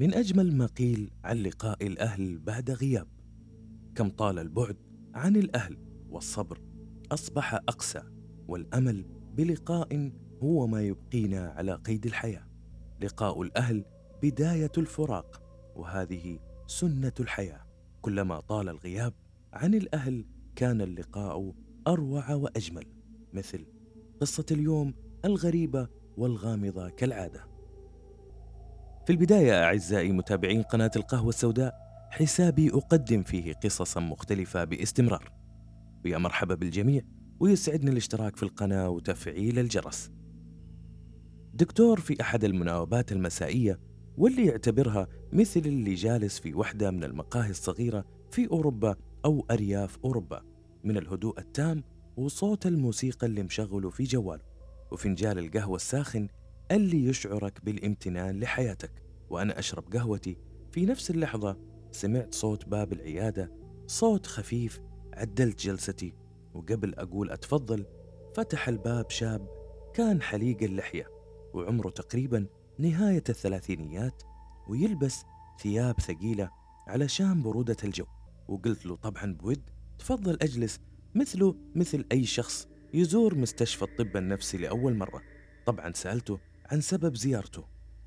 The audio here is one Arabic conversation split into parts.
من أجمل ما قيل عن لقاء الأهل بعد غياب. كم طال البعد عن الأهل والصبر أصبح أقسى والأمل بلقاء هو ما يبقينا على قيد الحياة. لقاء الأهل بداية الفراق وهذه سنة الحياة. كلما طال الغياب عن الأهل كان اللقاء أروع وأجمل مثل قصة اليوم الغريبة والغامضة كالعادة. في البداية أعزائي متابعين قناة القهوة السوداء حسابي أقدم فيه قصصا مختلفة باستمرار. ويا مرحبا بالجميع ويسعدني الاشتراك في القناة وتفعيل الجرس. دكتور في أحد المناوبات المسائية واللي يعتبرها مثل اللي جالس في وحدة من المقاهي الصغيرة في أوروبا أو أرياف أوروبا من الهدوء التام وصوت الموسيقى اللي مشغله في جواله. وفنجال القهوة الساخن اللي يشعرك بالامتنان لحياتك وأنا أشرب قهوتي. في نفس اللحظة سمعت صوت باب العيادة صوت خفيف عدلت جلستي وقبل أقول أتفضل فتح الباب شاب كان حليق اللحية وعمره تقريبا نهاية الثلاثينيات ويلبس ثياب ثقيلة علشان برودة الجو. وقلت له طبعا بود تفضل أجلس مثله مثل أي شخص يزور مستشفى الطب النفسي لأول مرة. طبعا سألته عن سبب زيارته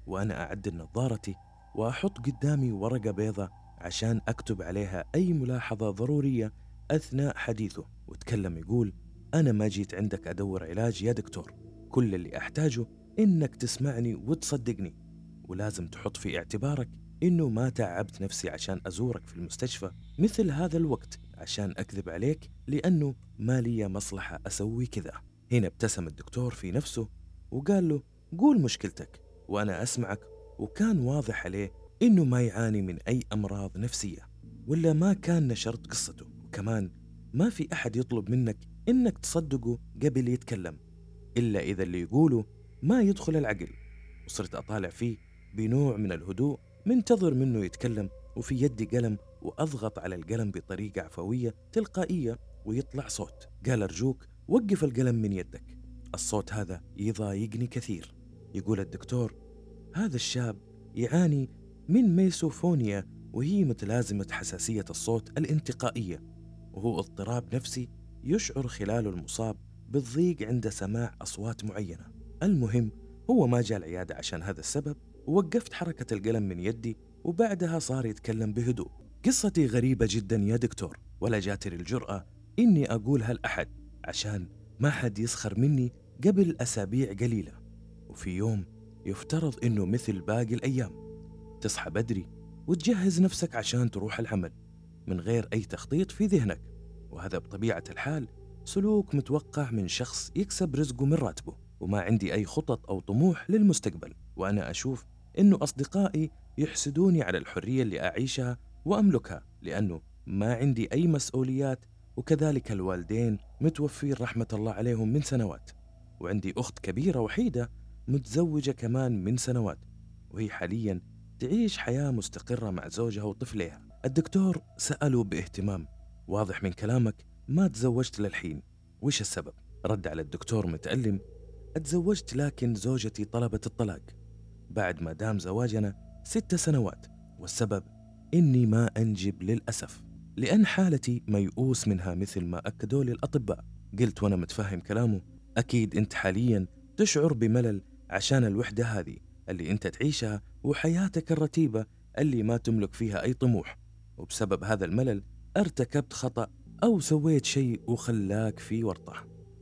وأنا أعدل نظارتي وأحط قدامي ورقة بيضة عشان أكتب عليها أي ملاحظة ضرورية أثناء حديثه وتكلم يقول أنا ما جيت عندك أدور علاج يا دكتور. كل اللي أحتاجه إنك تسمعني وتصدقني. ولازم تحط في اعتبارك إنه ما تعبت نفسي عشان أزورك في المستشفى مثل هذا الوقت عشان أكذب عليك لأنه ما لي مصلحة أسوي كذا. هنا ابتسم الدكتور في نفسه وقال له قول مشكلتك وأنا أسمعك وكان واضح عليه إنه ما يعاني من أي أمراض نفسية ولا ما كان نشرت قصته. وكمان ما في أحد يطلب منك إنك تصدقه قبل يتكلم إلا إذا اللي يقوله ما يدخل العقل. وصرت أطالع فيه بنوع من الهدوء منتظر منه يتكلم وفي يدي قلم وأضغط على القلم بطريقة عفوية تلقائية ويطلع صوت. قال أرجوك وقف القلم من يدك. الصوت هذا يضايقني كثير. يقول الدكتور هذا الشاب يعاني من ميسوفونيا وهي متلازمة حساسية الصوت الانتقائية وهو اضطراب نفسي يشعر خلاله المصاب بالضيق عند سماع أصوات معينة. المهم هو ما جاء العيادة عشان هذا السبب ووقفت حركة القلم من يدي وبعدها صار يتكلم بهدوء. قصتي غريبة جدا يا دكتور ولا جاتني الجرأة إني أقولها لأحد عشان ما حد يسخر مني قبل أسابيع قليلة. وفي يوم يفترض إنه مثل باقي الأيام. تصحى بدري وتجهز نفسك عشان تروح العمل من غير أي تخطيط في ذهنك وهذا بطبيعة الحال سلوك متوقع من شخص يكسب رزقه من راتبه وما عندي أي خطط أو طموح للمستقبل وأنا أشوف إنه أصدقائي يحسدوني على الحرية اللي أعيشها وأملكها لأنه ما عندي أي مسؤوليات وكذلك الوالدين متوفين رحمة الله عليهم من سنوات. وعندي أخت كبيرة وحيدة متزوجة كمان من سنوات وهي حاليا تعيش حياة مستقرة مع زوجها وطفليها. الدكتور سأله باهتمام واضح من كلامك ما تزوجت للحين وش السبب؟ رد على الدكتور متألم أتزوجت لكن زوجتي طلبت الطلاق. بعد ما دام زواجنا ست سنوات والسبب إني ما أنجب للأسف لأن حالتي ميؤوس منها مثل ما أكدوا لي الأطباء قلت وأنا متفهم كلامه أكيد أنت حاليا تشعر بملل عشان الوحدة هذه اللي أنت تعيشها وحياتك الرتيبة اللي ما تملك فيها أي طموح. وبسبب هذا الملل ارتكبت خطأ أو سويت شيء وخلاك في ورطة.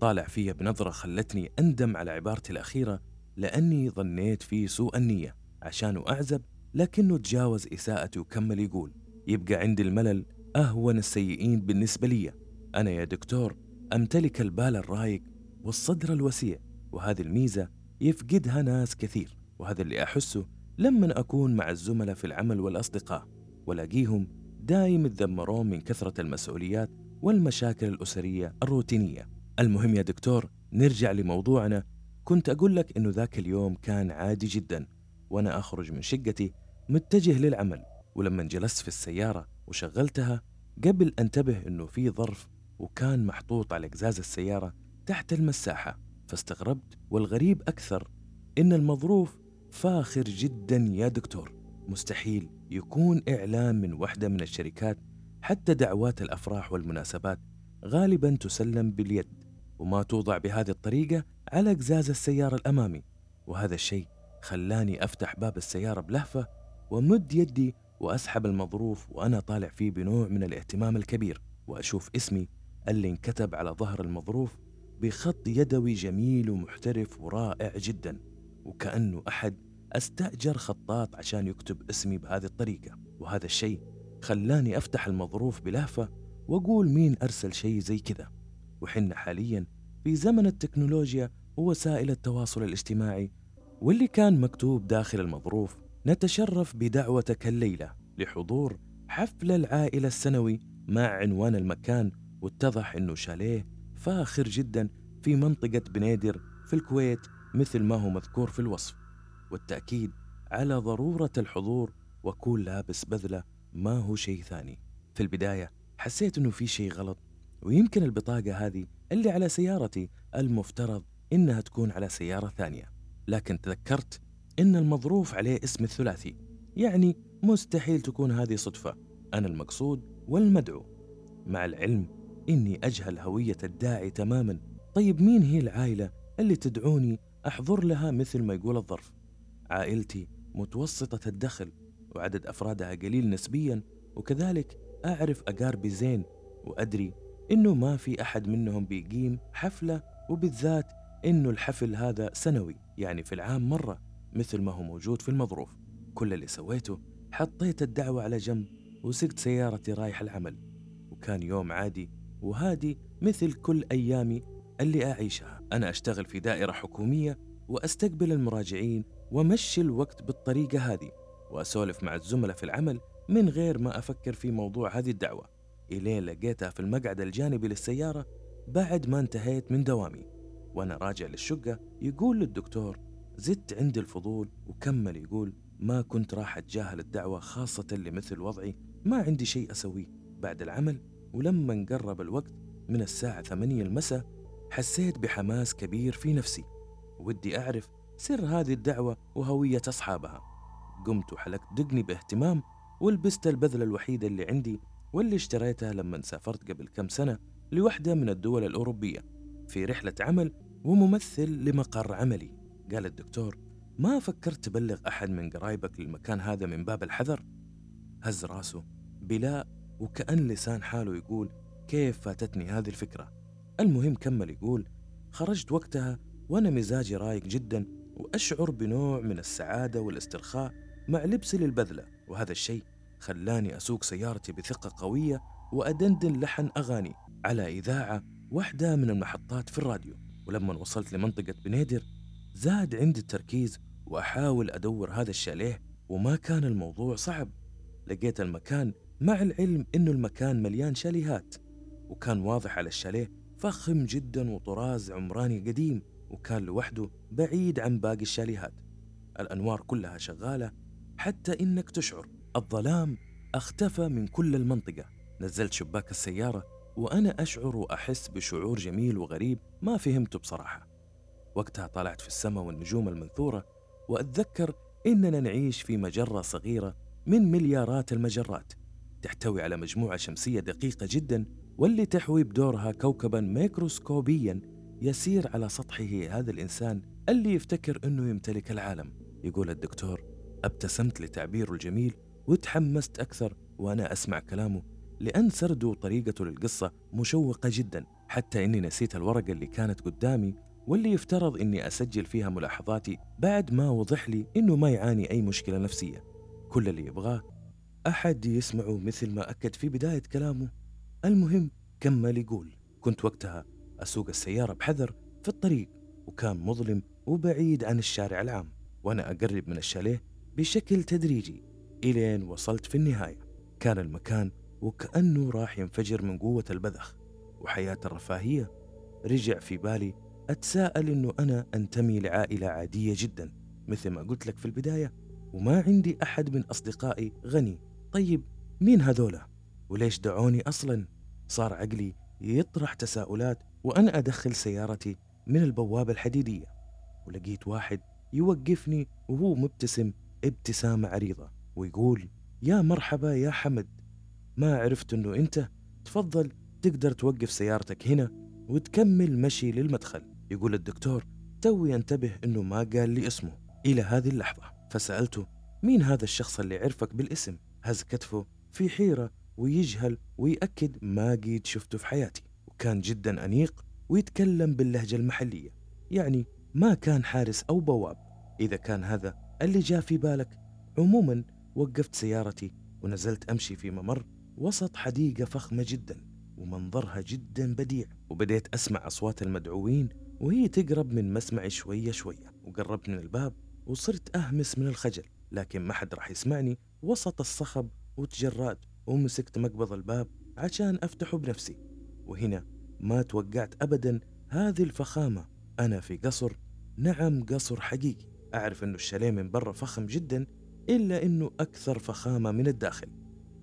طالع فيا بنظرة خلتني أندم على عبارتي الأخيرة لأني ظنيت فيه سوء النية عشان أعزب لكنه تجاوز إساءتي وكمل يقول يبقى عندي الملل أهون السيئين بالنسبة لي. أنا يا دكتور أمتلك البال الرايق والصدر الوسيع وهذه الميزة يفقدها ناس كثير وهذا اللي أحسه لما أكون مع الزملاء في العمل والأصدقاء ولاقيهم دايم يتذمرون من كثرة المسؤوليات والمشاكل الأسرية الروتينية. المهم يا دكتور نرجع لموضوعنا. كنت أقول لك إنه ذاك اليوم كان عادي جدا وأنا أخرج من شقتي متجه للعمل. ولما جلست في السيارة وشغلتها قبل أنتبه إنه في ظرف وكان محطوط على قزاز السيارة تحت المساحة. فاستغربت والغريب أكثر إن المظروف فاخر جدا يا دكتور. مستحيل يكون إعلان من واحدة من الشركات حتى دعوات الأفراح والمناسبات غالبا تسلم باليد وما توضع بهذه الطريقة على قزاز السيارة الأمامي. وهذا الشيء خلاني أفتح باب السيارة بلهفة ومد يدي وأسحب المظروف وأنا طالع فيه بنوع من الاهتمام الكبير. وأشوف اسمي اللي انكتب على ظهر المظروف بخط يدوي جميل ومحترف ورائع جدا وكأنه أحد أستأجر خطاط عشان يكتب اسمي بهذه الطريقة. وهذا الشيء خلاني أفتح المظروف بلهفة وأقول مين أرسل شيء زي كذا. وحنا حاليا في زمن التكنولوجيا ووسائل التواصل الاجتماعي واللي كان مكتوب داخل المظروف نتشرف بدعوتك الليلة لحضور حفل العائلة السنوي مع عنوان المكان واتضح إنه شاليه فاخر جدا في منطقة بنيدر في الكويت مثل ما هو مذكور في الوصف والتأكيد على ضرورة الحضور وكون لابس بذلة ما هو شيء ثاني. في البداية حسيت إنه في شيء غلط ويمكن البطاقة هذه اللي على سيارتي المفترض إنها تكون على سيارة ثانية. لكن تذكرت إن المظروف عليه اسم الثلاثي يعني مستحيل تكون هذه صدفة أنا المقصود والمدعو. مع العلم إني أجهل هوية الداعي تماما. طيب مين هي العائلة اللي تدعوني أحضر لها مثل ما يقول الظرف؟ عائلتي متوسطة الدخل وعدد أفرادها قليل نسبيا وكذلك أعرف أقاربي زين وأدري إنه ما في أحد منهم بيقيم حفلة وبالذات إنه الحفل هذا سنوي يعني في العام مرة مثل ما هو موجود في المظروف. كل اللي سويته حطيت الدعوة على جنب وسقت سيارتي رايح العمل. وكان يوم عادي وهادي مثل كل أيامي اللي أعيشها. أنا أشتغل في دائرة حكومية وأستقبل المراجعين ومشي الوقت بالطريقة هذه وأسولف مع الزملاء في العمل من غير ما أفكر في موضوع هذه الدعوة. إلين لقيتها في المقعد الجانبي للسيارة بعد ما انتهيت من دوامي. وأنا راجع للشقة يقول للدكتور زدت عندي الفضول. وكمل يقول ما كنت راح أتجاهل الدعوة خاصة لمثل وضعي ما عندي شيء أسويه. بعد العمل ولما قرب الوقت من الساعة ثمانية المساء حسيت بحماس كبير في نفسي. ودي أعرف سر هذه الدعوة وهوية أصحابها. قمت وحلقت دقني باهتمام ولبست البذلة الوحيدة اللي عندي واللي اشتريتها لما سافرت قبل كم سنة لوحدة من الدول الأوروبية في رحلة عمل وممثل لمقر عملي. قال الدكتور ما فكرت تبلغ أحد من قرايبك للمكان هذا من باب الحذر؟ هز راسه بلا وكأن لسان حاله يقول كيف فاتتني هذه الفكرة؟ المهم كمل يقول خرجت وقتها وأنا مزاجي رايق جدا وأشعر بنوع من السعادة والاسترخاء مع لبسي للبذلة وهذا الشيء خلاني أسوق سيارتي بثقة قوية وأدندن لحن أغاني على إذاعة واحدة من المحطات في الراديو. ولما وصلت لمنطقة بنيدر زاد عندي التركيز وأحاول أدور هذا الشاليه وما كان الموضوع صعب. لقيت المكان مع العلم إنه المكان مليان شاليهات وكان واضح على الشاليه فخم جدا وطراز عمراني قديم وكان لوحده بعيد عن باقي الشاليهات. الأنوار كلها شغالة حتى إنك تشعر. الظلام اختفى من كل المنطقة. نزلت شباك السيارة وأنا أشعر وأحس بشعور جميل وغريب ما فهمته بصراحة. وقتها طلعت في السماء والنجوم المنثورة وأتذكر إننا نعيش في مجرة صغيرة من مليارات المجرات. تحتوي على مجموعة شمسية دقيقة جدا واللي تحوي بدورها كوكبا ميكروسكوبيا يسير على سطحه هذا الإنسان اللي يفتكر أنه يمتلك العالم. يقول الدكتور أبتسمت لتعبيره الجميل وتحمست أكثر وأنا أسمع كلامه لأن سرده وطريقته للقصة مشوقة جدا. حتى إني نسيت الورقة اللي كانت قدامي واللي يفترض إني أسجل فيها ملاحظاتي بعد ما وضح لي إنه ما يعاني أي مشكلة نفسية. كل اللي يبغاه أحد يسمعه مثل ما أكد في بداية كلامه. المهم كمل يقول كنت وقتها أسوق السيارة بحذر في الطريق وكان مظلم وبعيد عن الشارع العام وأنا أقرب من الشاليه بشكل تدريجي إلين وصلت في النهاية. كان المكان وكأنه راح ينفجر من قوة البذخ وحياة الرفاهية. رجع في بالي أتساءل إنه أنا أنتمي لعائلة عادية جدا مثل ما قلت لك في البداية وما عندي أحد من أصدقائي غني. طيب مين هذولا؟ وليش دعوني أصلا؟ صار عقلي يطرح تساؤلات وأنا أدخل سيارتي من البوابة الحديدية. ولقيت واحد يوقفني وهو مبتسم ابتسامة عريضة ويقول يا مرحبا يا حمد ما عرفت إنه أنت؟ تفضل تقدر توقف سيارتك هنا وتكمل مشي للمدخل. يقول الدكتور توي انتبه إنه ما قال لي اسمه. إلى هذه اللحظة فسألته مين هذا الشخص اللي عرفك بالاسم؟ هز كتفه في حيرة ويجهل ويأكد ما قيد شفته في حياتي. وكان جدا أنيق ويتكلم باللهجة المحلية يعني ما كان حارس أو بواب. إذا كان هذا اللي جاء في بالك عموما وقفت سيارتي ونزلت أمشي في ممر وسط حديقة فخمة جدا ومنظرها جدا بديع. وبديت أسمع أصوات المدعوين وهي تقرب من مسمعي شوية شوية. وقربت من الباب وصرت أهمس من الخجل. لكن ما حد راح يسمعني. وسط الصخب وتجرأت ومسكت مقبض الباب عشان أفتحه بنفسي. وهنا ما توقعت أبدا هذه الفخامة. أنا في قصر نعم قصر حقيقي. أعرف أنه الشاليه من برا فخم جدا إلا أنه أكثر فخامة من الداخل.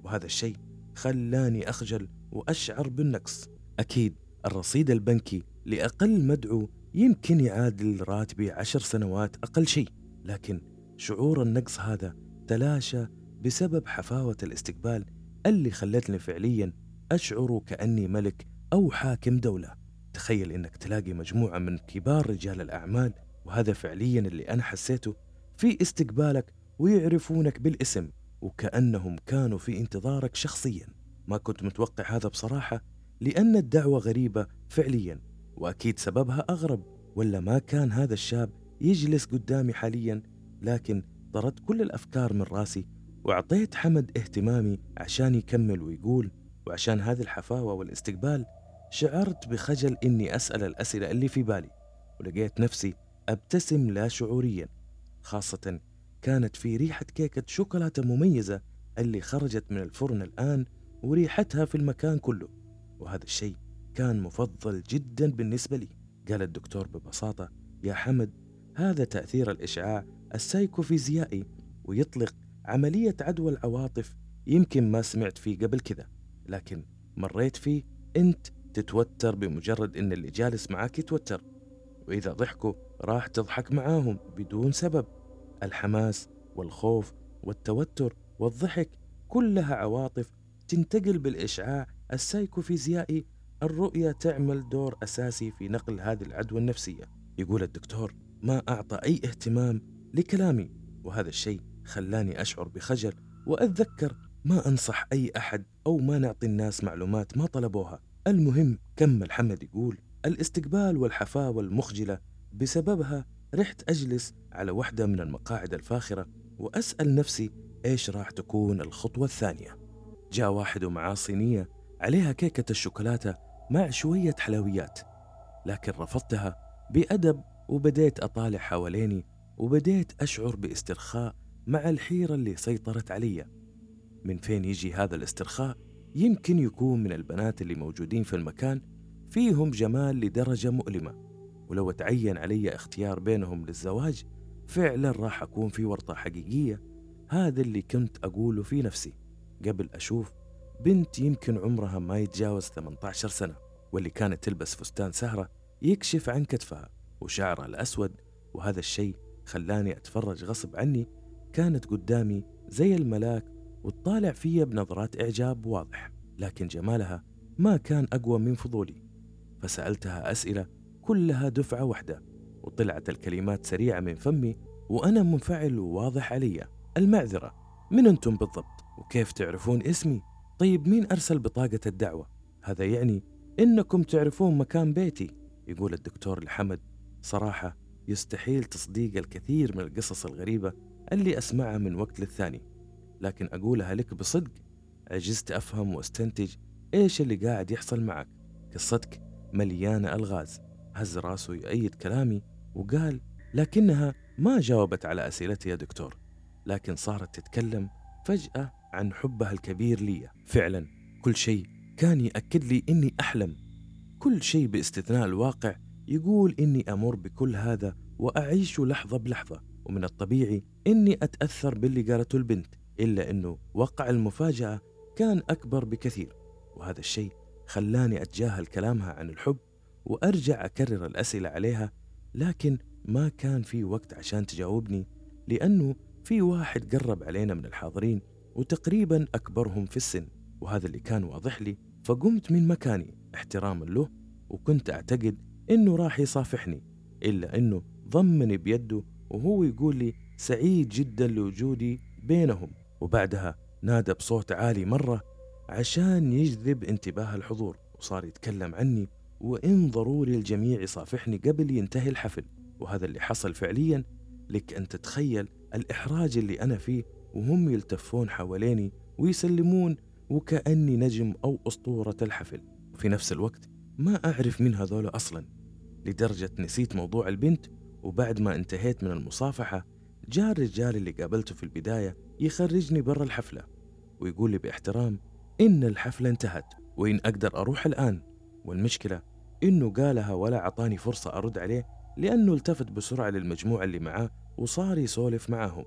وهذا الشيء خلاني أخجل وأشعر بالنقص. أكيد الرصيد البنكي لأقل مدعو يمكن يعادل راتبي عشر سنوات أقل شيء. لكن شعور النقص هذا تلاشى بسبب حفاوة الاستقبال اللي خلتني فعليا أشعر كأني ملك أو حاكم دولة. تخيل إنك تلاقي مجموعة من كبار رجال الأعمال وهذا فعليا اللي أنا حسيته في استقبالك ويعرفونك بالاسم وكأنهم كانوا في انتظارك شخصيا. ما كنت متوقع هذا بصراحة لأن الدعوة غريبة فعليا وأكيد سببها أغرب ولا ما كان هذا الشاب يجلس قدامي حاليا لكن طرد كل الأفكار من رأسي وأعطيت حمد اهتمامي عشان يكمل ويقول وعشان هذه الحفاوة والاستقبال شعرت بخجل إني أسأل الأسئلة اللي في بالي ولقيت نفسي أبتسم لا شعوريا خاصة كانت في ريحة كيكة شوكولاتة مميزة اللي خرجت من الفرن الآن وريحتها في المكان كله وهذا الشيء كان مفضل جدا بالنسبة لي. قال الدكتور ببساطة يا حمد هذا تأثير الإشعاع السايكوفيزيائي ويطلق عملية عدوى العواطف يمكن ما سمعت فيه قبل كذا لكن مريت فيه أنت تتوتر بمجرد أن اللي جالس معاك يتوتر وإذا ضحكوا راح تضحك معاهم بدون سبب. الحماس والخوف والتوتر والضحك كلها عواطف تنتقل بالإشعاع السايكوفيزيائي الرؤية تعمل دور أساسي في نقل هذه العدوى النفسية. يقول الدكتور ما أعطى أي اهتمام لكلامي وهذا الشيء خلاني أشعر بخجل وأتذكر ما أنصح أي أحد أو ما نعطي الناس معلومات ما طلبوها. المهم كمل حمد يقول الاستقبال والحفاوة المخجلة بسببها رحت أجلس على واحدة من المقاعد الفاخرة وأسأل نفسي إيش راح تكون الخطوة الثانية. جاء واحد ومعاه صينية عليها كيكة الشوكولاتة مع شوية حلويات لكن رفضتها بأدب وبديت أطالع حواليني وبديت أشعر باسترخاء مع الحيرة اللي سيطرت علي. من فين يجي هذا الاسترخاء؟ يمكن يكون من البنات اللي موجودين في المكان فيهم جمال لدرجة مؤلمة. ولو تعين علي اختيار بينهم للزواج فعلا راح أكون في ورطة حقيقية. هذا اللي كنت أقوله في نفسي. قبل أشوف بنت يمكن عمرها ما يتجاوز 18 سنة واللي كانت تلبس فستان سهرة يكشف عن كتفها وشعرها الأسود وهذا الشيء خلاني أتفرج غصب عني كانت قدامي زي الملاك وتطالع فيا بنظرات إعجاب واضح لكن جمالها ما كان أقوى من فضولي. فسألتها أسئلة كلها دفعة واحدة وطلعت الكلمات سريعة من فمي وأنا منفعل وواضح علي. المعذرة من أنتم بالضبط؟ وكيف تعرفون اسمي؟ طيب مين أرسل بطاقة الدعوة؟ هذا يعني إنكم تعرفون مكان بيتي يقول الدكتور لحمد. صراحة يستحيل تصديق الكثير من القصص الغريبة اللي أسمعها من وقت للثاني. لكن أقولها لك بصدق عجزت أفهم وأستنتج إيش اللي قاعد يحصل معك. قصتك مليانة ألغاز. هز راسه يؤيد كلامي وقال لكنها ما جاوبت على أسئلتي يا دكتور. لكن صارت تتكلم فجأة عن حبها الكبير لي فعلا كل شيء كان يأكد لي إني أحلم. كل شيء باستثناء الواقع يقول إني أمر بكل هذا وأعيش لحظة بلحظة ومن الطبيعي إني أتأثر باللي قالته البنت إلا أنه وقع المفاجأة كان أكبر بكثير وهذا الشيء خلاني أتجاهل كلامها عن الحب وأرجع أكرر الأسئلة عليها لكن ما كان في وقت عشان تجاوبني لأنه في واحد قرب علينا من الحاضرين وتقريبا أكبرهم في السن وهذا اللي كان واضح لي فقمت من مكاني احتراما له وكنت أعتقد إنه راح يصافحني إلا إنه ضمني بيده وهو يقول لي سعيد جدا لوجودي بينهم. وبعدها نادى بصوت عالي مرة عشان يجذب انتباه الحضور وصار يتكلم عني وإن ضروري الجميع يصافحني قبل ينتهي الحفل. وهذا اللي حصل فعليا. لك أن تتخيل الإحراج اللي أنا فيه وهم يلتفون حواليني ويسلمون وكأني نجم أو أسطورة الحفل. وفي نفس الوقت ما أعرف مين هذول أصلا. لدرجة نسيت موضوع البنت وبعد ما انتهيت من المصافحة جاء الرجال اللي قابلته في البداية يخرجني برا الحفلة ويقول لي باحترام إن الحفلة انتهت وإن أقدر أروح الآن. والمشكلة إنه قالها ولا عطاني فرصة أرد عليه لأنه التفت بسرعة للمجموعة اللي معاه وصار يسولف معهم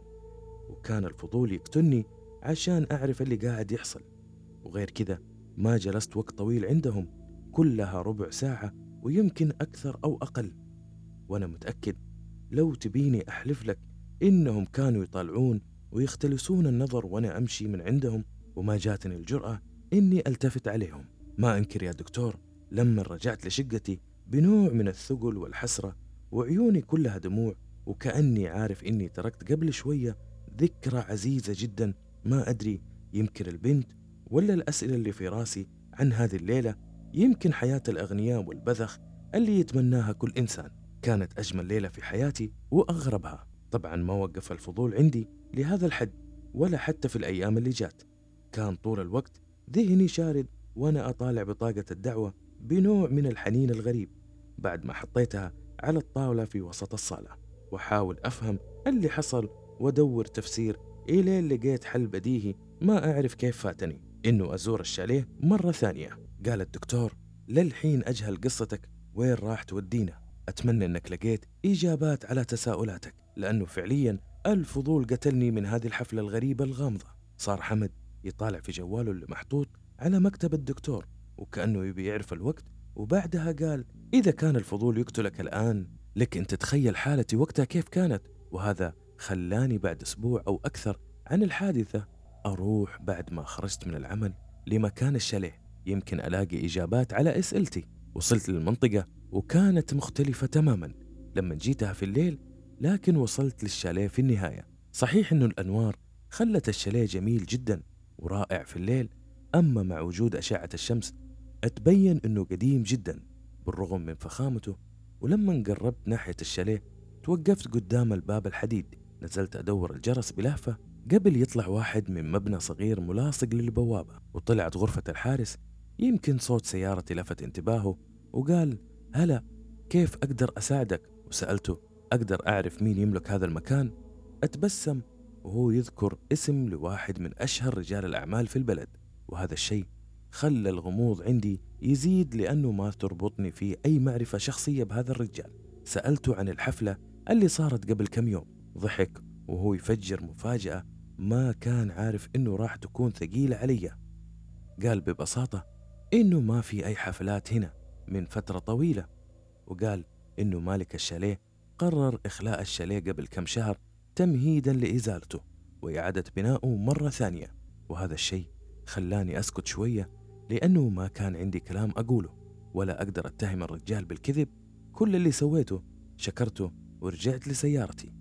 وكان الفضول يقتلني عشان أعرف اللي قاعد يحصل. وغير كذا ما جلست وقت طويل عندهم كلها ربع ساعة ويمكن أكثر أو أقل. وأنا متأكد لو تبيني أحلف لك إنهم كانوا يطالعون ويختلسون النظر وأنا أمشي من عندهم وما جاتني الجرأة إني ألتفت عليهم. ما أنكر يا دكتور لما رجعت لشقتي بنوع من الثقل والحسرة وعيوني كلها دموع وكأني عارف إني تركت قبل شوية ذكرى عزيزة جدا ما أدري يمكن البنت ولا الأسئلة اللي في راسي عن هذه الليلة يمكن حياة الأغنياء والبذخ اللي يتمناها كل إنسان. كانت أجمل ليلة في حياتي وأغربها. طبعا ما وقف الفضول عندي لهذا الحد ولا حتى في الأيام اللي جات. كان طول الوقت ذهني شارد وأنا أطالع بطاقة الدعوة بنوع من الحنين الغريب بعد ما حطيتها على الطاولة في وسط الصالة. وحاول أفهم اللي حصل وأدور تفسير إلين لقيت حل بديهي ما أعرف كيف فاتني. إنه أزور الشاليه مرة ثانية. قال الدكتور للحين أجهل قصتك وين راح تودينا؟ أتمنى أنك لقيت إجابات على تساؤلاتك لأنه فعليا الفضول قتلني من هذه الحفلة الغريبة الغامضة. صار حمد يطالع في جواله اللي محطوط على مكتب الدكتور وكأنه يبي يعرف الوقت وبعدها قال إذا كان الفضول يقتلك الآن لك أن تتخيل حالتي وقتها كيف كانت وهذا خلاني بعد أسبوع أو أكثر عن الحادثة أروح بعد ما خرجت من العمل لمكان الشاليه. يمكن ألاقي إجابات على أسئلتي. وصلت للمنطقة وكانت مختلفة تماما. لما جيتها في الليل لكن وصلت للشاليه في النهاية. صحيح أنه الأنوار خلت الشاليه جميل جدا ورائع في الليل أما مع وجود أشعة الشمس أتبين أنه قديم جدا بالرغم من فخامته. ولما قربت ناحية الشاليه توقفت قدام الباب الحديد. نزلت أدور الجرس بلهفة قبل يطلع واحد من مبنى صغير ملاصق للبوابة وطلعت غرفة الحارس يمكن صوت سيارتي لفت انتباهه وقال هلا كيف أقدر أساعدك؟ وسألته أقدر أعرف مين يملك هذا المكان؟ أتبسم وهو يذكر اسم لواحد من أشهر رجال الأعمال في البلد وهذا الشيء خلى الغموض عندي يزيد لأنه ما تربطني فيه أي معرفة شخصية بهذا الرجال. سألته عن الحفلة اللي صارت قبل كم يوم ضحك وهو يفجر مفاجأة ما كان عارف إنه راح تكون ثقيلة علي. قال ببساطة إنه ما في أي حفلات هنا من فترة طويلة. وقال إنه مالك الشاليه قرر إخلاء الشاليه قبل كم شهر تمهيدا لإزالته وإعادة بنائه مرة ثانية. وهذا الشيء خلاني أسكت شوية لأنه ما كان عندي كلام أقوله ولا أقدر أتهم الرجال بالكذب. كل اللي سويته شكرته ورجعت لسيارتي.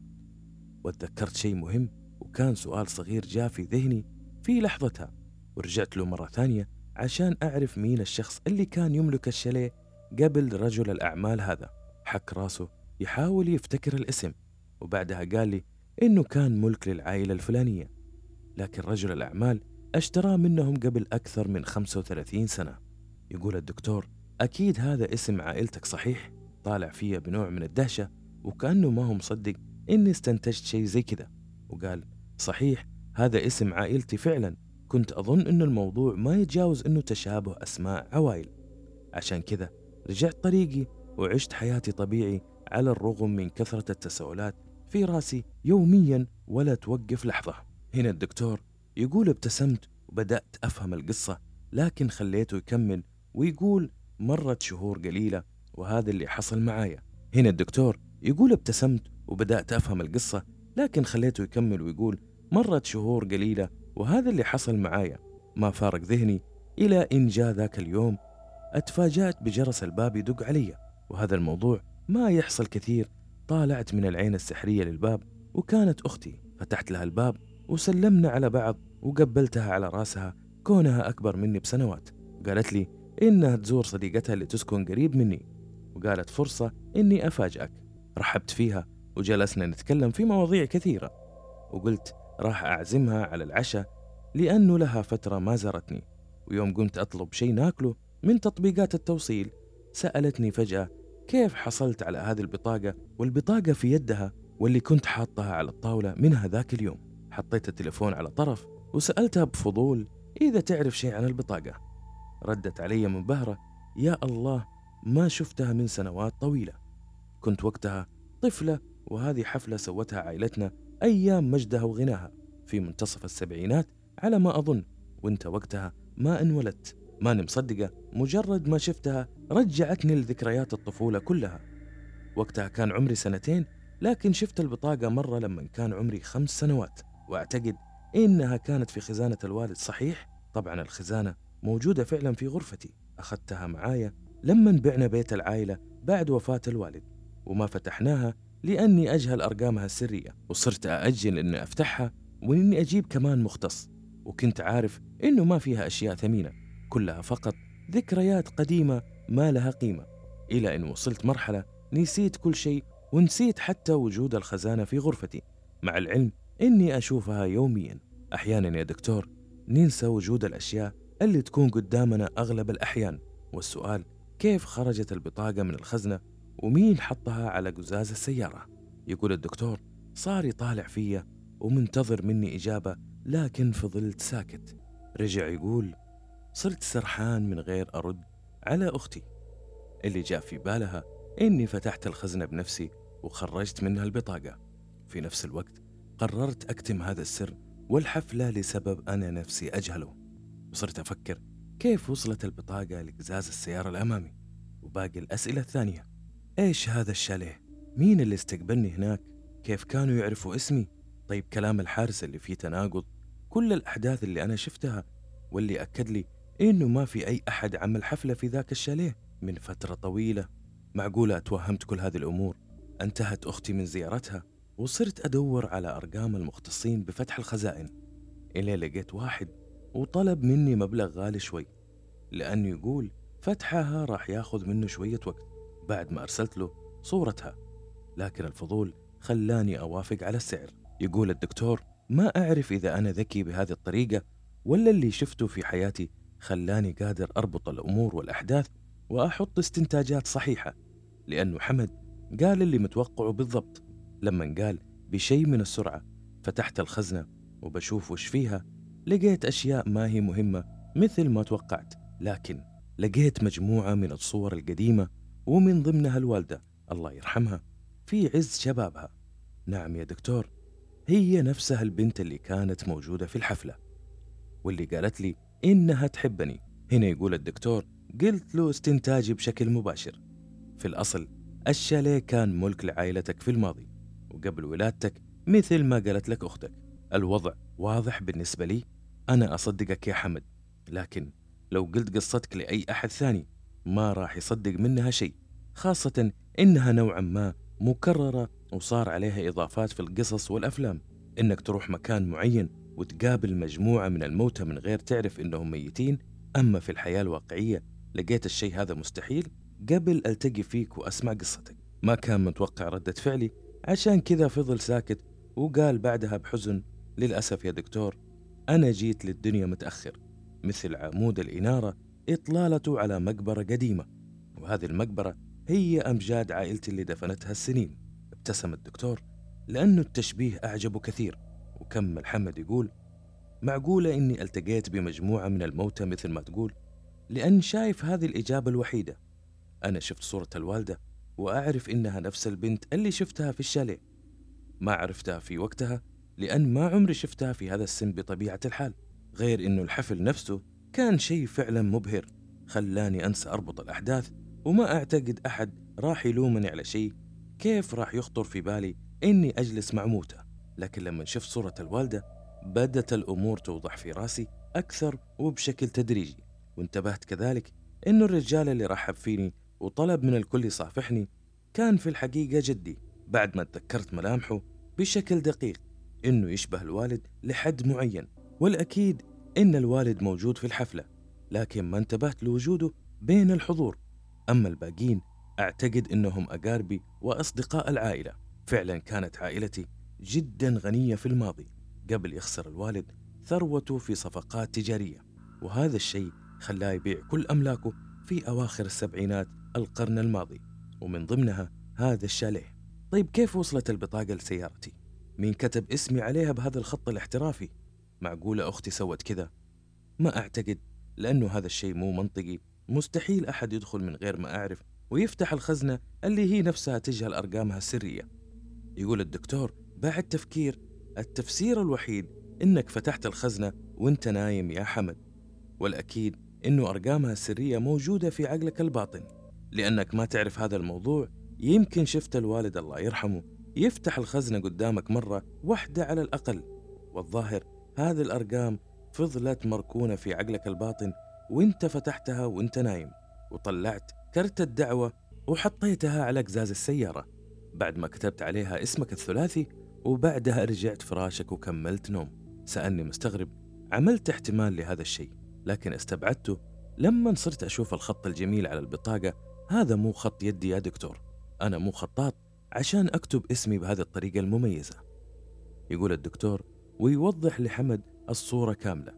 وتذكرت شيء مهم وكان سؤال صغير جاء في ذهني في لحظتها ورجعت له مرة ثانية عشان أعرف مين الشخص اللي كان يملك الشاليه قبل رجل الأعمال هذا. حك راسه يحاول يفتكر الاسم وبعدها قال لي إنه كان ملك للعائلة الفلانية. لكن رجل الأعمال اشتراه منهم قبل أكثر من 35 سنة. يقول الدكتور أكيد هذا اسم عائلتك صحيح؟ طالع فيا بنوع من الدهشة وكأنه ما هو مصدق إني استنتجت شيء زي كذا. وقال صحيح هذا اسم عائلتي فعلا. كنت أظن إنه الموضوع ما يتجاوز إنه تشابه أسماء عوائل. عشان كذا رجعت طريقي وعشت حياتي طبيعي على الرغم من كثرة التساؤلات في رأسي يوميا ولا توقف لحظة. هنا الدكتور يقول ابتسمت وبدأت أفهم القصة لكن خليته يكمل ويقول مرت شهور قليلة وهذا اللي حصل معايا. هنا الدكتور يقول ابتسمت وبدأت أفهم القصة لكن خليته يكمل ويقول مرت شهور قليلة وهذا اللي حصل معايا. ما فارق ذهني إلى إن جاء ذاك اليوم أتفاجأت بجرس الباب يدق علي وهذا الموضوع ما يحصل كثير. طالعت من العين السحرية للباب وكانت أختي. فتحت لها الباب وسلمنا على بعض وقبلتها على راسها كونها أكبر مني بسنوات. وقالت لي إنها تزور صديقتها اللي تسكن قريب مني. وقالت فرصة إني أفاجأك رحبت فيها وجلسنا نتكلم في مواضيع كثيرة. وقلت راح أعزمها على العشاء لأنه لها فترة ما زارتني. ويوم قمت أطلب شيء ناكله من تطبيقات التوصيل سألتني فجأة كيف حصلت على هذه البطاقة والبطاقة في يدها واللي كنت حاطها على الطاولة منها ذاك اليوم. حطيت التليفون على طرف وسألتها بفضول إذا تعرف شيء عن البطاقة. ردت علي منبهرة يا الله ما شفتها من سنوات طويلة. كنت وقتها طفلة وهذه حفلة سوتها عائلتنا أيام مجدها وغناها في منتصف السبعينات على ما أظن وانت وقتها ما انولدت. ماني مصدقة مجرد ما شفتها رجعتني لذكريات الطفولة كلها. وقتها كان عمري سنتين لكن شفت البطاقة مرة لما كان عمري خمس سنوات. وأعتقد إنها كانت في خزانة الوالد صحيح؟ طبعا الخزانة موجودة فعلا في غرفتي. أخذتها معايا لما بعنا بيت العائلة بعد وفاة الوالد. وما فتحناها لأني أجهل أرقامها السرية وصرت أأجل أني أفتحها وإني أجيب كمان مختص. وكنت عارف إنه ما فيها أشياء ثمينة كلها فقط ذكريات قديمة ما لها قيمة. إلى أن وصلت مرحلة نسيت كل شيء ونسيت حتى وجود الخزانة في غرفتي. مع العلم إني أشوفها يوميا. أحيانا يا دكتور ننسى وجود الأشياء اللي تكون قدامنا أغلب الأحيان. والسؤال كيف خرجت البطاقة من الخزنة؟ ومين حطها على قزاز السيارة. يقول الدكتور صار يطالع فيا ومنتظر مني إجابة لكن فضلت ساكت. رجع يقول صرت سرحان من غير أرد على أختي. اللي جاء في بالها إني فتحت الخزنة بنفسي وخرجت منها البطاقة. في نفس الوقت قررت أكتم هذا السر والحفلة لسبب أنا نفسي أجهله. وصرت أفكر كيف وصلت البطاقة لقزاز السيارة الأمامي وباقي الأسئلة الثانية. إيش هذا الشاليه؟ مين اللي استقبلني هناك؟ كيف كانوا يعرفوا اسمي؟ طيب كلام الحارس اللي فيه تناقض كل الأحداث اللي أنا شفتها واللي أكد لي إنه ما في أي أحد عمل حفلة في ذاك الشاليه من فترة طويلة معقولة أتوهمت كل هذه الأمور انتهت أختي من زيارتها وصرت أدور على أرقام المختصين بفتح الخزائن إلي لقيت واحد وطلب مني مبلغ غالي شوي لأنه يقول فتحها راح ياخذ منه شوية وقت بعد ما أرسلت له صورتها. لكن الفضول خلاني أوافق على السعر. يقول الدكتور ما أعرف إذا أنا ذكي بهذه الطريقة ولا اللي شفته في حياتي خلاني قادر أربط الأمور والأحداث وأحط استنتاجات صحيحة. لأنه حمد قال اللي متوقعه بالضبط. لما قال بشيء من السرعة فتحت الخزنة وبشوف وش فيها لقيت أشياء ما هي مهمة مثل ما توقعت. لكن لقيت مجموعة من الصور القديمة ومن ضمنها الوالدة الله يرحمها في عز شبابها. نعم يا دكتور هي نفسها البنت اللي كانت موجودة في الحفلة. واللي قالت لي إنها تحبني. هنا يقول الدكتور قلت له استنتاجي بشكل مباشر. في الأصل الشاليه كان ملك لعائلتك في الماضي وقبل ولادتك مثل ما قالت لك أختك. الوضع واضح بالنسبة لي؟ أنا أصدقك يا حمد لكن لو قلت قصتك لأي أحد ثاني ما راح يصدق منها شيء خاصة إنها نوعا ما مكررة وصار عليها إضافات في القصص والأفلام. إنك تروح مكان معين وتقابل مجموعة من الموتى من غير تعرف إنهم ميتين أما في الحياة الواقعية لقيت الشيء هذا مستحيل قبل ألتقي فيك وأسمع قصتك. ما كان متوقع ردة فعلي عشان كذا فضل ساكت وقال بعدها بحزن للأسف يا دكتور أنا جيت للدنيا متأخر مثل عمود الإنارة إطلالته على مقبرة قديمة وهذه المقبرة هي أمجاد عائلتي اللي دفنتها السنين. ابتسم الدكتور لأنه التشبيه أعجبه كثير وكمل حمد يقول معقولة إني التقيت بمجموعة من الموتى مثل ما تقول؟ لأن شايف هذه الإجابة الوحيدة. أنا شفت صورة الوالدة وأعرف إنها نفس البنت اللي شفتها في الشاليه. ما عرفتها في وقتها لأن ما عمري شفتها في هذا السن بطبيعة الحال غير إنه الحفل نفسه كان شيء فعلا مبهر خلاني أنسى أربط الأحداث وما أعتقد أحد راح يلومني على شيء. كيف راح يخطر في بالي إني أجلس مع موتى لكن لما شفت صورة الوالدة بدت الأمور توضح في راسي أكثر وبشكل تدريجي. وانتبهت كذلك إنه الرجال اللي رحب فيني وطلب من الكل يصافحني كان في الحقيقة جدي بعد ما تذكرت ملامحه بشكل دقيق إنه يشبه الوالد لحد معين. والأكيد إن الوالد موجود في الحفلة لكن ما انتبهت لوجوده بين الحضور. أما الباقين أعتقد إنهم أقاربي وأصدقاء العائلة. فعلا كانت عائلتي جدا غنية في الماضي. قبل يخسر الوالد ثروته في صفقات تجارية. وهذا الشيء خلاه يبيع كل أملاكه في أواخر السبعينات القرن الماضي. ومن ضمنها هذا الشاليه. طيب كيف وصلت البطاقة لسيارتي؟ مين كتب اسمي عليها بهذا الخط الاحترافي؟ معقولة أختي سوت كذا؟ ما أعتقد لأنه هذا الشيء مو منطقي. مستحيل أحد يدخل من غير ما أعرف ويفتح الخزنة اللي هي نفسها تجهل أرقامها السرية. يقول الدكتور بعد تفكير التفسير الوحيد إنك فتحت الخزنة وإنت نايم يا حمد. والأكيد إنه أرقامها السرية موجودة في عقلك الباطن. لأنك ما تعرف هذا الموضوع يمكن شفت الوالد الله يرحمه يفتح الخزنة قدامك مرة واحدة على الأقل. والظاهر هذه الأرقام فضلت مركونة في عقلك الباطن وانت فتحتها وانت نايم وطلعت كرت الدعوة وحطيتها على قزاز السيارة. بعد ما كتبت عليها اسمك الثلاثي وبعدها رجعت فراشك وكملت نوم. سألني مستغرب عملت احتمال لهذا الشيء لكن استبعدته لما صرت أشوف الخط الجميل على البطاقة. هذا مو خط يدي يا دكتور أنا مو خطاط عشان أكتب اسمي بهذه الطريقة المميزة. يقول الدكتور ويوضح لحمد الصورة كاملة.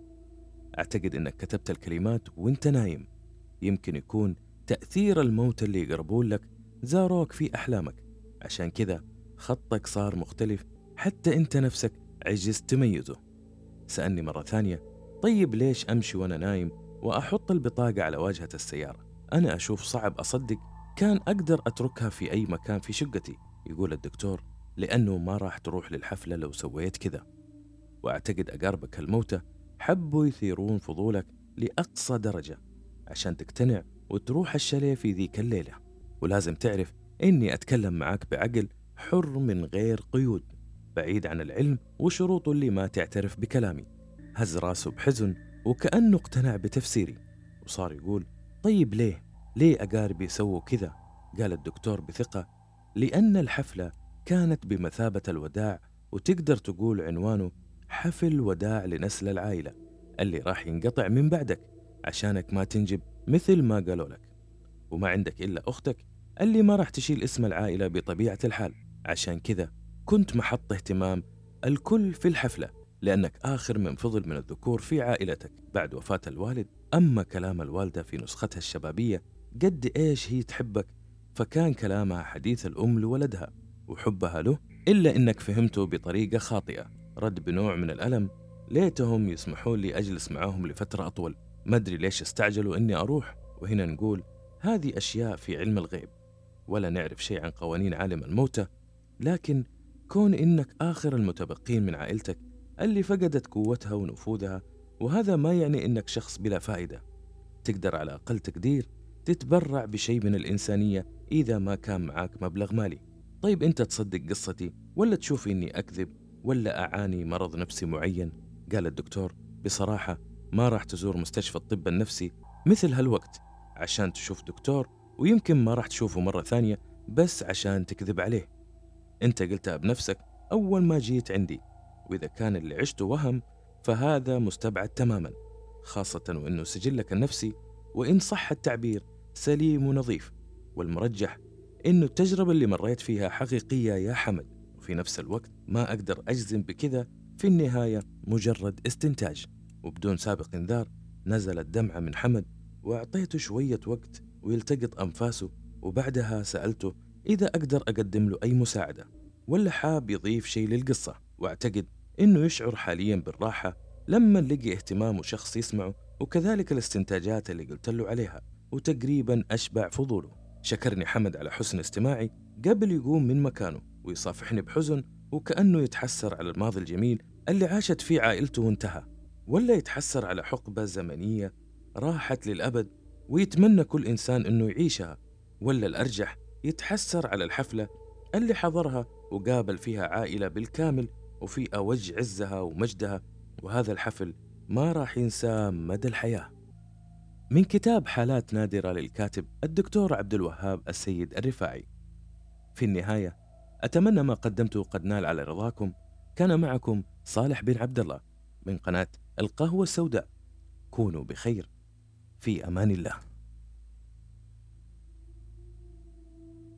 أعتقد أنك كتبت الكلمات وإنت نايم. يمكن يكون تأثير الموت اللي يقربون لك زاروك في أحلامك. عشان كذا خطك صار مختلف حتى أنت نفسك عجزت تميزه. سألني مرة ثانية طيب ليش أمشي وأنا نايم وأحط البطاقة على واجهة السيارة؟ أنا أشوف صعب أصدق كان أقدر أتركها في أي مكان في شقتي. يقول الدكتور لأنه ما راح تروح للحفلة لو سويت كذا. وأعتقد أقاربك الموتى حبوا يثيرون فضولك لأقصى درجة عشان تقتنع وتروح الشاليه في ذيك الليلة ولازم تعرف إني أتكلم معاك بعقل حر من غير قيود بعيد عن العلم وشروطه اللي ما تعترف بكلامي هز راسه بحزن وكأنه اقتنع بتفسيري وصار يقول طيب ليه؟ ليه أقاربي سووا كذا؟ قال الدكتور بثقة لأن الحفلة كانت بمثابة الوداع وتقدر تقول عنوانه حفل وداع لنسل العائلة اللي راح ينقطع من بعدك عشانك ما تنجب مثل ما قالوا لك. وما عندك إلا أختك اللي ما راح تشيل اسم العائلة بطبيعة الحال. عشان كذا كنت محط اهتمام الكل في الحفلة لأنك آخر من فضل من الذكور في عائلتك. بعد وفاة الوالد أما كلام الوالدة في نسختها الشبابية قد إيش هي تحبك فكان كلامها حديث الأم لولدها وحبها له إلا إنك فهمته بطريقة خاطئة. رد بنوع من الألم. ليتهم يسمحون لي أجلس معاهم لفترة أطول. ما أدري ليش استعجلوا إني أروح. وهنا نقول هذه أشياء في علم الغيب. ولا نعرف شيء عن قوانين عالم الموتى. لكن كون إنك آخر المتبقين من عائلتك اللي فقدت قوتها ونفوذها وهذا ما يعني إنك شخص بلا فائدة. تقدر على أقل تقدير تتبرع بشيء من الإنسانية إذا ما كان معاك مبلغ مالي. طيب أنت تصدق قصتي ولا تشوف إني أكذب؟ ولا أعاني مرض نفسي معين؟ قال الدكتور. بصراحة ما راح تزور مستشفى الطب النفسي مثل هالوقت عشان تشوف دكتور ويمكن ما راح تشوفه مرة ثانية بس عشان تكذب عليه. أنت قلتها بنفسك أول ما جيت عندي وإذا كان اللي عشته وهم فهذا مستبعد تماما خاصة وأنه سجلك النفسي وإن صح التعبير سليم ونظيف والمرجح إنه التجربة اللي مريت فيها حقيقية يا حمد. وفي نفس الوقت ما أقدر أجزم بكذا في النهاية مجرد استنتاج. وبدون سابق انذار نزلت دمعة من حمد وأعطيته شوية وقت ويلتقط أنفاسه وبعدها سألته إذا أقدر أقدم له أي مساعدة ولا حاب يضيف شيء للقصة. واعتقد إنه يشعر حاليا بالراحة لما لقي اهتمامه شخص يسمعه وكذلك الاستنتاجات اللي قلت له عليها وتقريبا أشبع فضوله. شكرني حمد على حسن استماعي قبل يقوم من مكانه. ويصافحني بحزن وكأنه يتحسر على الماضي الجميل اللي عاشت فيه عائلته وانتهى. ولا يتحسر على حقبة زمنية راحت للأبد ويتمنى كل إنسان أنه يعيشها ولا الأرجح يتحسر على الحفلة اللي حضرها وقابل فيها عائلة بالكامل وفي أوج عزها ومجدها وهذا الحفل ما راح ينساه مدى الحياة. من كتاب حالات نادرة للكاتب الدكتور عبد الوهاب السيد الرفاعي. في النهاية أتمنى ما قدمته قد نال على رضاكم. كان معكم صالح بن عبد الله من قناة القهوة السوداء. كونوا بخير. في أمان الله.